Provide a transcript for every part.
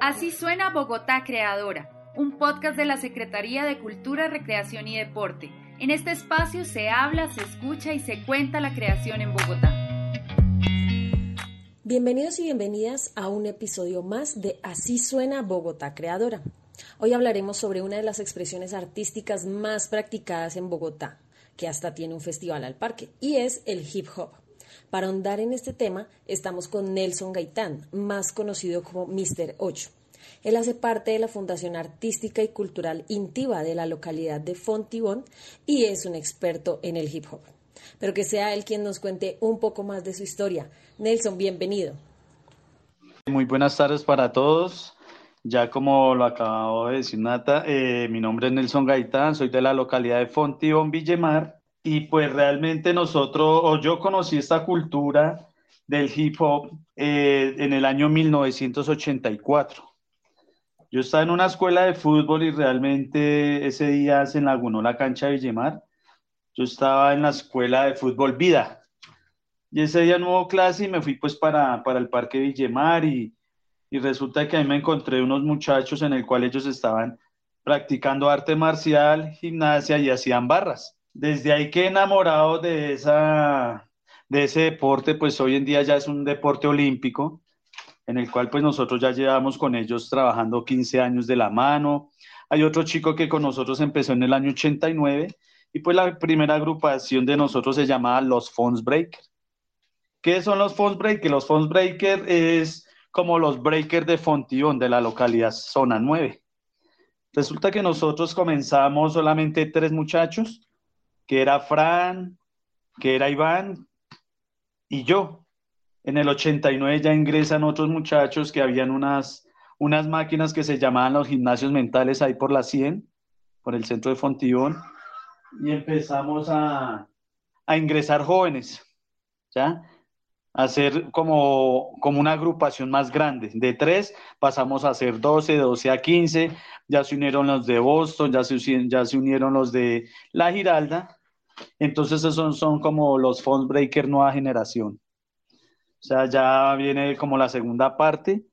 Así suena Bogotá Creadora, un podcast de la Secretaría de Cultura, Recreación y Deporte. En este espacio se habla, se escucha y se cuenta la creación en Bogotá. Bienvenidos y bienvenidas a un episodio más de Así suena Bogotá Creadora. Hoy hablaremos sobre una de las expresiones artísticas más practicadas en Bogotá, que hasta tiene un festival al parque, y es el hip hop. Para ahondar en este tema, estamos con Nelson Gaitán, más conocido como Mr. 8. Él hace parte de la Fundación Artística y Cultural Intiva de la localidad de Fontibón y es un experto en el hip hop. Pero que sea él quien nos cuente un poco más de su historia. Nelson, bienvenido. Muy buenas tardes para todos. Ya como lo acabo de decir Nata, eh, mi nombre es Nelson Gaitán, soy de la localidad de Fontibón, Villemar, y pues realmente nosotros, o yo conocí esta cultura del hip hop eh, en el año 1984. Yo estaba en una escuela de fútbol y realmente ese día se enlagunó la cancha de Villemar. Yo estaba en la escuela de fútbol Vida. Y ese día no hubo clase y me fui pues para, para el parque Villemar y, y resulta que ahí me encontré unos muchachos en el cual ellos estaban practicando arte marcial, gimnasia y hacían barras desde ahí que enamorado de, esa, de ese deporte, pues hoy en día ya es un deporte olímpico, en el cual pues nosotros ya llevamos con ellos trabajando 15 años de la mano. Hay otro chico que con nosotros empezó en el año 89 y pues la primera agrupación de nosotros se llamaba los Phones Breaker. ¿Qué son los Phones Breaker? Los Phones Breaker es como los Breakers de Fontibón, de la localidad Zona 9. Resulta que nosotros comenzamos solamente tres muchachos que era Fran, que era Iván y yo. En el 89 ya ingresan otros muchachos que habían unas, unas máquinas que se llamaban los gimnasios mentales ahí por la 100, por el centro de Fontibón, y empezamos a, a ingresar jóvenes, ¿ya? A hacer como, como una agrupación más grande. De tres pasamos a ser 12, 12 a 15, ya se unieron los de Boston, ya se, ya se unieron los de La Giralda, entonces esos son, como los phone breaker nueva generación. O sea, ya viene como la segunda parte.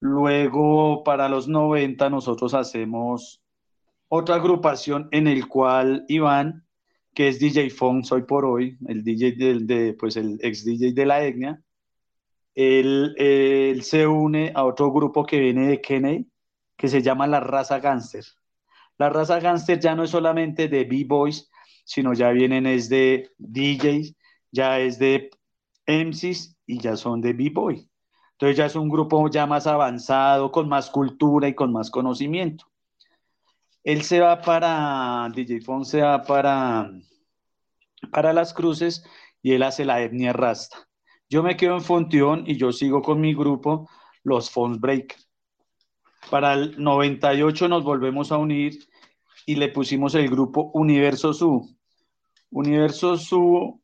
Luego, para los 90, nosotros hacemos otra agrupación en el cual Iván, que es DJ Phones hoy por hoy, el DJ del, de, pues el ex DJ de la etnia, él, él, se une a otro grupo que viene de Kennedy, que se llama La Raza Gangster. La Raza Gangster ya no es solamente de B-Boys, sino ya vienen es de DJs, ya es de MCs y ya son de B-Boy. Entonces ya es un grupo ya más avanzado, con más cultura y con más conocimiento. Él se va para, DJ Fon se va para, para las cruces y él hace la etnia rasta. Yo me quedo en Fontión y yo sigo con mi grupo, los Fons Break. Para el 98 nos volvemos a unir y le pusimos el grupo Universo Su. Universo Su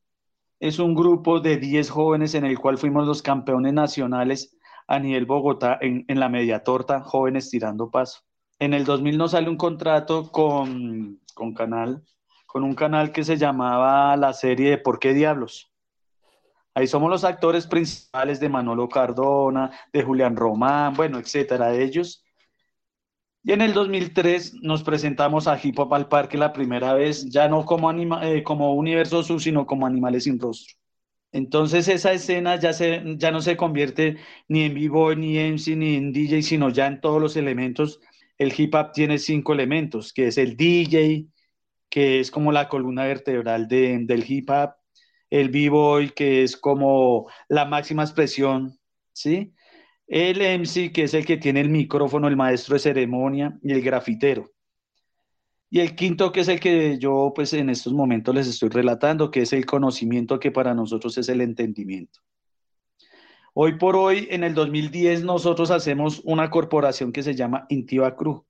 es un grupo de 10 jóvenes en el cual fuimos los campeones nacionales a nivel Bogotá en, la media torta, jóvenes tirando paso. En el 2000 nos sale un contrato con, con canal, con un canal que se llamaba la serie de ¿Por qué Diablos? Ahí somos los actores principales de Manolo Cardona, de Julián Román, bueno, etcétera, de ellos. Y en el 2003 nos presentamos a Hip Hop al Parque la primera vez, ya no como, anima, eh, como Universo Sur, sino como Animales sin Rostro. Entonces esa escena ya, se, ya no se convierte ni en vivo, ni MC, ni en DJ, sino ya en todos los elementos. El hip hop tiene cinco elementos, que es el DJ, que es como la columna vertebral de, del hip hop, el b-boy, que es como la máxima expresión, ¿sí? El MC, que es el que tiene el micrófono, el maestro de ceremonia y el grafitero. Y el quinto, que es el que yo pues en estos momentos les estoy relatando, que es el conocimiento que para nosotros es el entendimiento. Hoy por hoy, en el 2010, nosotros hacemos una corporación que se llama Intiva Cruz.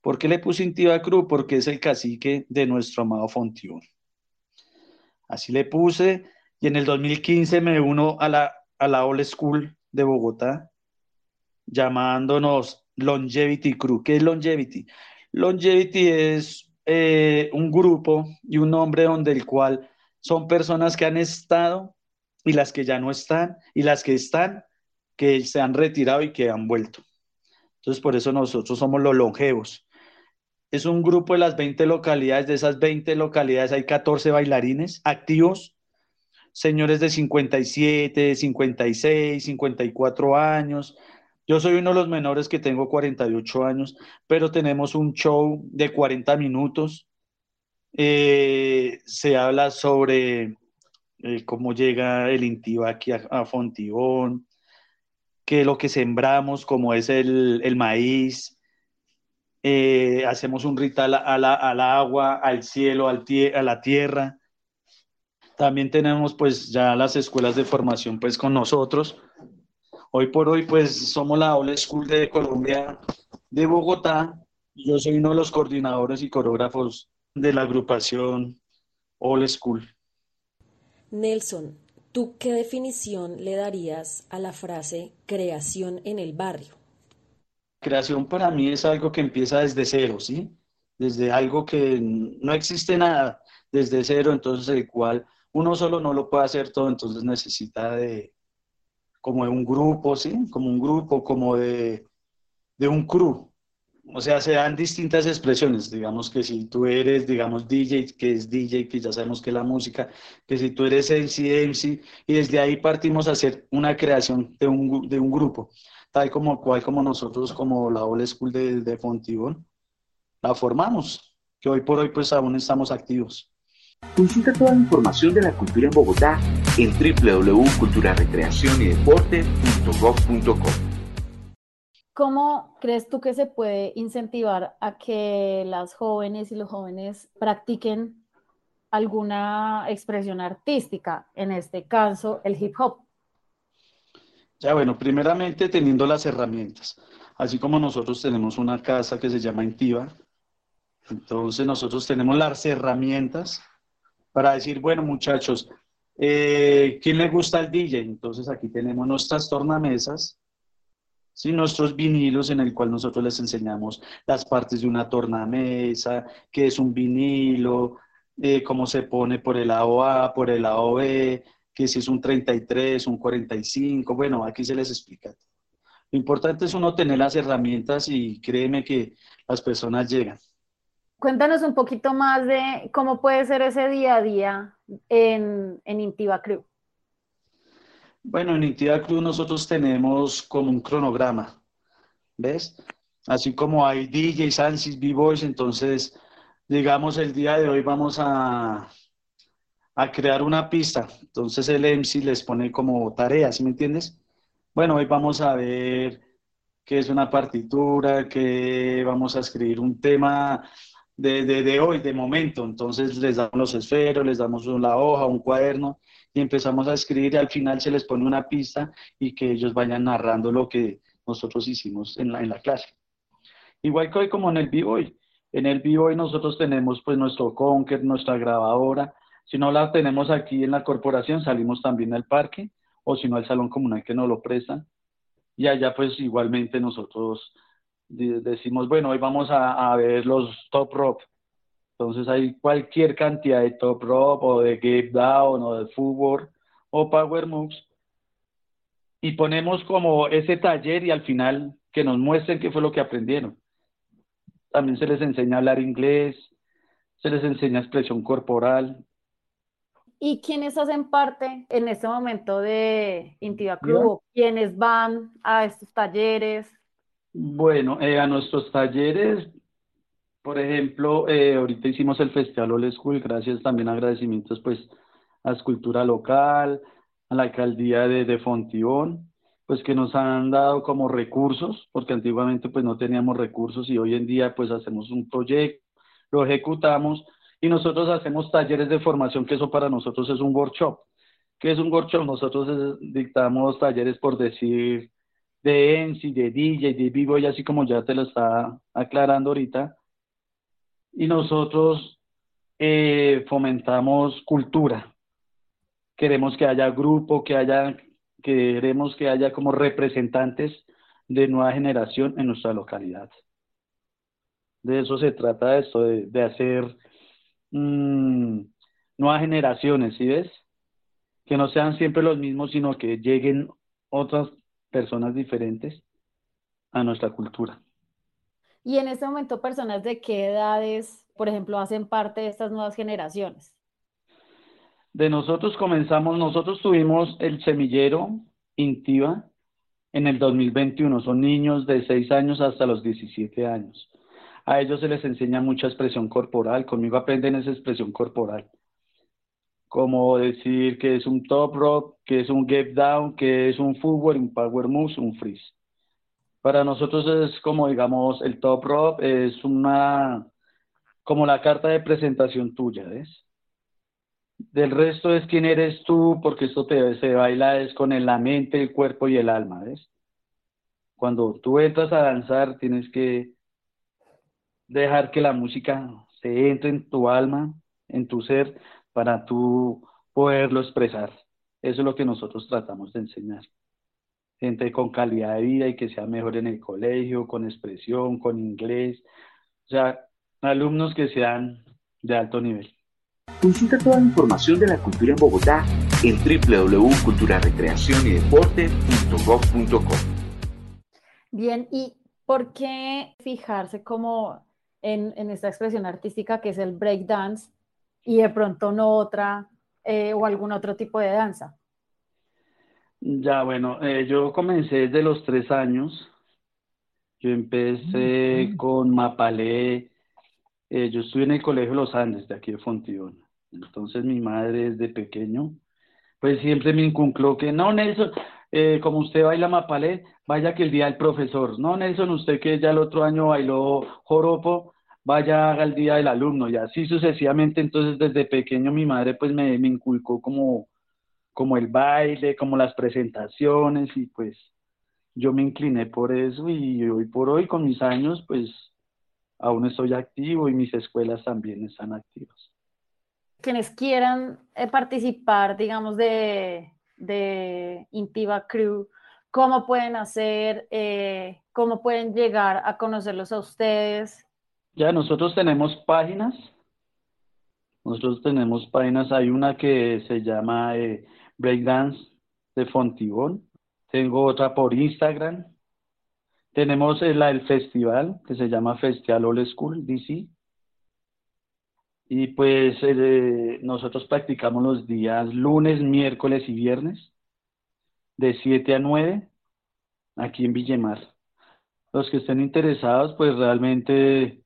¿Por qué le puse Intiva Cruz? Porque es el cacique de nuestro amado Fontión. Así le puse, y en el 2015 me uno a la, a la Old School de Bogotá, llamándonos Longevity Crew. ¿Qué es Longevity? Longevity es eh, un grupo y un nombre donde el cual son personas que han estado y las que ya no están y las que están que se han retirado y que han vuelto. Entonces, por eso nosotros somos los longevos. Es un grupo de las 20 localidades, de esas 20 localidades hay 14 bailarines activos, señores de 57, 56, 54 años. Yo soy uno de los menores que tengo 48 años, pero tenemos un show de 40 minutos. Eh, se habla sobre eh, cómo llega el Intiva aquí a, Fontibón, qué es lo que sembramos, como es el maíz, eh, hacemos un ritual al, agua, al cielo, a la tierra. También tenemos pues ya las escuelas de formación pues con nosotros. Hoy por hoy pues somos la Old School de Colombia de Bogotá. Yo soy uno de los coordinadores y coreógrafos de la agrupación Old School. Nelson, ¿tú qué definición le darías a la frase creación en el barrio? creación para mí es algo que empieza desde cero, ¿sí? Desde algo que no existe nada, desde cero, entonces el cual uno solo no lo puede hacer todo, entonces necesita de como de un grupo, ¿sí? Como un grupo, como de, de un crew. O sea, se dan distintas expresiones, digamos que si tú eres, digamos, DJ, que es DJ, que ya sabemos que es la música, que si tú eres MC, MC, y desde ahí partimos a hacer una creación de un, de un grupo tal como cual como nosotros como la Old School de, de Fontibón la formamos, que hoy por hoy pues aún estamos activos. Consulta toda la información de la cultura en Bogotá en www.culturarecreacionydeporte.gov.co. ¿Cómo crees tú que se puede incentivar a que las jóvenes y los jóvenes practiquen alguna expresión artística, en este caso el hip hop? Ya bueno, primeramente teniendo las herramientas. Así como nosotros tenemos una casa que se llama Intiva, entonces nosotros tenemos las herramientas para decir, bueno muchachos, eh, ¿quién le gusta el DJ? Entonces aquí tenemos nuestras tornamesas, ¿sí? nuestros vinilos en el cual nosotros les enseñamos las partes de una tornamesa, qué es un vinilo, eh, cómo se pone por el lado A, por el lado B, que si es un 33, un 45, bueno, aquí se les explica. Lo importante es uno tener las herramientas y créeme que las personas llegan. Cuéntanos un poquito más de cómo puede ser ese día a día en, en Intiva Crew. Bueno, en Intiva Crew nosotros tenemos como un cronograma, ¿ves? Así como hay DJs, ANSYS, B-Boys, entonces, digamos, el día de hoy vamos a, a crear una pista. Entonces el MC les pone como tarea, ¿sí me entiendes? Bueno, hoy vamos a ver qué es una partitura, que vamos a escribir un tema de, de, hoy, de momento. Entonces les damos los esferos, les damos la hoja, un cuaderno y empezamos a escribir y al final se les pone una pista y que ellos vayan narrando lo que nosotros hicimos en la, en la clase. Igual que hoy como en el B-Boy. En el B-Boy nosotros tenemos pues nuestro Conker, nuestra grabadora, si no la tenemos aquí en la corporación, salimos también al parque o si no al salón comunal que nos lo prestan. Y allá pues igualmente nosotros decimos, bueno, hoy vamos a, ver los top rock. Entonces hay cualquier cantidad de top rock o de game down o de fútbol o power moves. Y ponemos como ese taller y al final que nos muestren qué fue lo que aprendieron. También se les enseña a hablar inglés, se les enseña expresión corporal, ¿Y quiénes hacen parte en este momento de Intiva Club? ¿Quiénes van a estos talleres? Bueno, eh, a nuestros talleres, por ejemplo, eh, ahorita hicimos el Festival Old School, gracias también agradecimientos pues a Escultura Local, a la Alcaldía de, de Fontibón, pues que nos han dado como recursos, porque antiguamente pues no teníamos recursos y hoy en día pues hacemos un proyecto, lo ejecutamos y nosotros hacemos talleres de formación, que eso para nosotros es un workshop. ¿Qué es un workshop? Nosotros dictamos talleres por decir de ENSI, de DJ, de Vivo, y así como ya te lo está aclarando ahorita. Y nosotros eh, fomentamos cultura. Queremos que haya grupo, que haya, queremos que haya como representantes de nueva generación en nuestra localidad. De eso se trata esto, de, hacer Mm, nuevas generaciones, ¿sí ves? Que no sean siempre los mismos, sino que lleguen otras personas diferentes a nuestra cultura. Y en este momento, personas de qué edades, por ejemplo, hacen parte de estas nuevas generaciones. De nosotros comenzamos, nosotros tuvimos el semillero Intiva en el 2021. Son niños de 6 años hasta los 17 años. A ellos se les enseña mucha expresión corporal. Conmigo aprenden esa expresión corporal. Como decir que es un top rock, que es un get down, que es un footwork, un power moves, un freeze. Para nosotros es como, digamos, el top rock es una, como la carta de presentación tuya, ¿ves? Del resto es quién eres tú, porque esto te, se baila es con la mente, el cuerpo y el alma, ¿ves? Cuando tú entras a danzar, tienes que dejar que la música se entre en tu alma, en tu ser, para tú poderlo expresar. Eso es lo que nosotros tratamos de enseñar. Gente con calidad de vida y que sea mejor en el colegio, con expresión, con inglés. O sea, alumnos que sean de alto nivel. Consulta toda la información de la cultura en Bogotá en www.culturarecreacionydeporte.gov.co. Bien, ¿y por qué fijarse como en, esta expresión artística que es el breakdance y de pronto no otra eh, o algún otro tipo de danza? Ya, bueno, eh, yo comencé desde los tres años. Yo empecé con Mapalé. Eh, yo estuve en el Colegio Los Andes, de aquí de Fontibón. Entonces mi madre desde pequeño, pues siempre me inculcó que no, Nelson, eh, como usted baila mapalé, vaya que el día del profesor. No, Nelson, usted que ya el otro año bailó joropo, vaya haga el día del alumno. Y así sucesivamente, entonces desde pequeño mi madre pues me, me inculcó como, como el baile, como las presentaciones y pues yo me incliné por eso y hoy por hoy con mis años pues aún estoy activo y mis escuelas también están activas quienes quieran eh, participar, digamos, de, de Intiva Crew, cómo pueden hacer, eh, cómo pueden llegar a conocerlos a ustedes. Ya, nosotros tenemos páginas. Nosotros tenemos páginas. Hay una que se llama eh, Breakdance de Fontibón. Tengo otra por Instagram. Tenemos la del festival que se llama Festival All School DC. Y pues eh, nosotros practicamos los días lunes, miércoles y viernes, de 7 a 9, aquí en Villemar. Los que estén interesados, pues realmente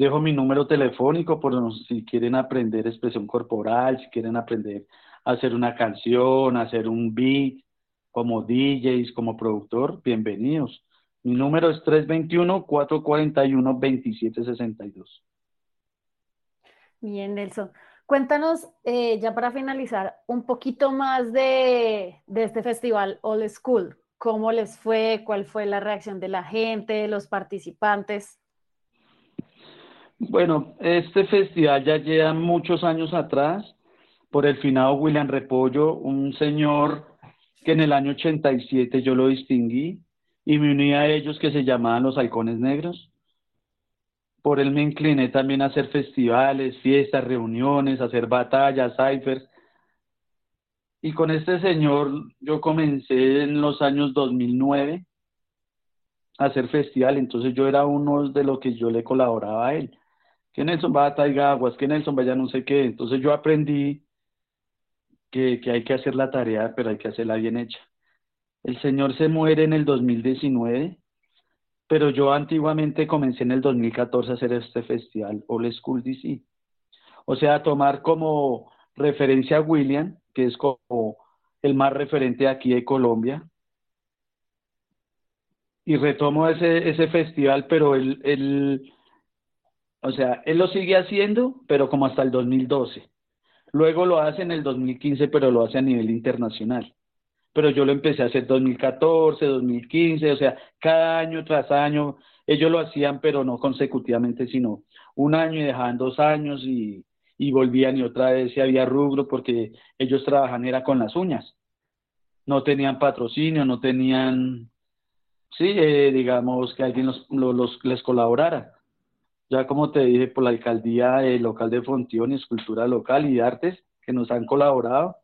dejo mi número telefónico por si quieren aprender expresión corporal, si quieren aprender a hacer una canción, hacer un beat, como DJs, como productor, bienvenidos. Mi número es 321-441-2762. Bien, Nelson. Cuéntanos, eh, ya para finalizar, un poquito más de, este festival All School. ¿Cómo les fue? ¿Cuál fue la reacción de la gente, de los participantes? Bueno, este festival ya lleva muchos años atrás por el finado William Repollo, un señor que en el año 87 yo lo distinguí y me uní a ellos que se llamaban los Halcones Negros. Por él me incliné también a hacer festivales, fiestas, reuniones, hacer batallas, ciphers. Y con este señor yo comencé en los años 2009 a hacer festival, entonces yo era uno de los que yo le colaboraba a él. Que Nelson va a Taiga Aguas, que Nelson vaya no sé qué. Entonces yo aprendí que, hay que hacer la tarea, pero hay que hacerla bien hecha. El señor se muere en el 2019 pero yo antiguamente comencé en el 2014 a hacer este festival All School DC. O sea, tomar como referencia a William, que es como el más referente aquí de Colombia, y retomo ese, festival, pero él, él, o sea, él lo sigue haciendo, pero como hasta el 2012. Luego lo hace en el 2015, pero lo hace a nivel internacional pero yo lo empecé a hacer 2014, 2015, o sea, cada año tras año, ellos lo hacían, pero no consecutivamente, sino un año y dejaban dos años y, y volvían y otra vez si había rubro porque ellos trabajan era con las uñas. No tenían patrocinio, no tenían, sí, eh, digamos que alguien los, los, les colaborara. Ya como te dije, por la alcaldía eh, local de Fontión, Escultura Local y Artes, que nos han colaborado,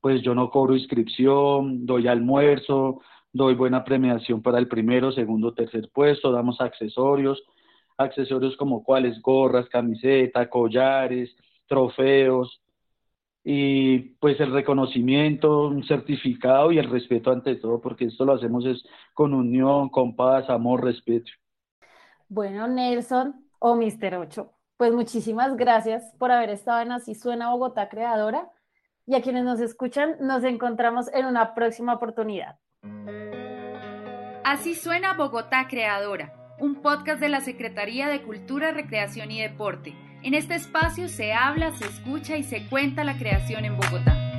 pues yo no cobro inscripción, doy almuerzo, doy buena premiación para el primero, segundo, tercer puesto, damos accesorios, accesorios como cuáles, gorras, camiseta, collares, trofeos, y pues el reconocimiento, un certificado y el respeto ante todo, porque esto lo hacemos es con unión, con paz, amor, respeto. Bueno, Nelson o Mister 8, pues muchísimas gracias por haber estado en Así Suena Bogotá Creadora y a quienes nos escuchan, nos encontramos en una próxima oportunidad. Así suena Bogotá Creadora, un podcast de la Secretaría de Cultura, Recreación y Deporte. En este espacio se habla, se escucha y se cuenta la creación en Bogotá.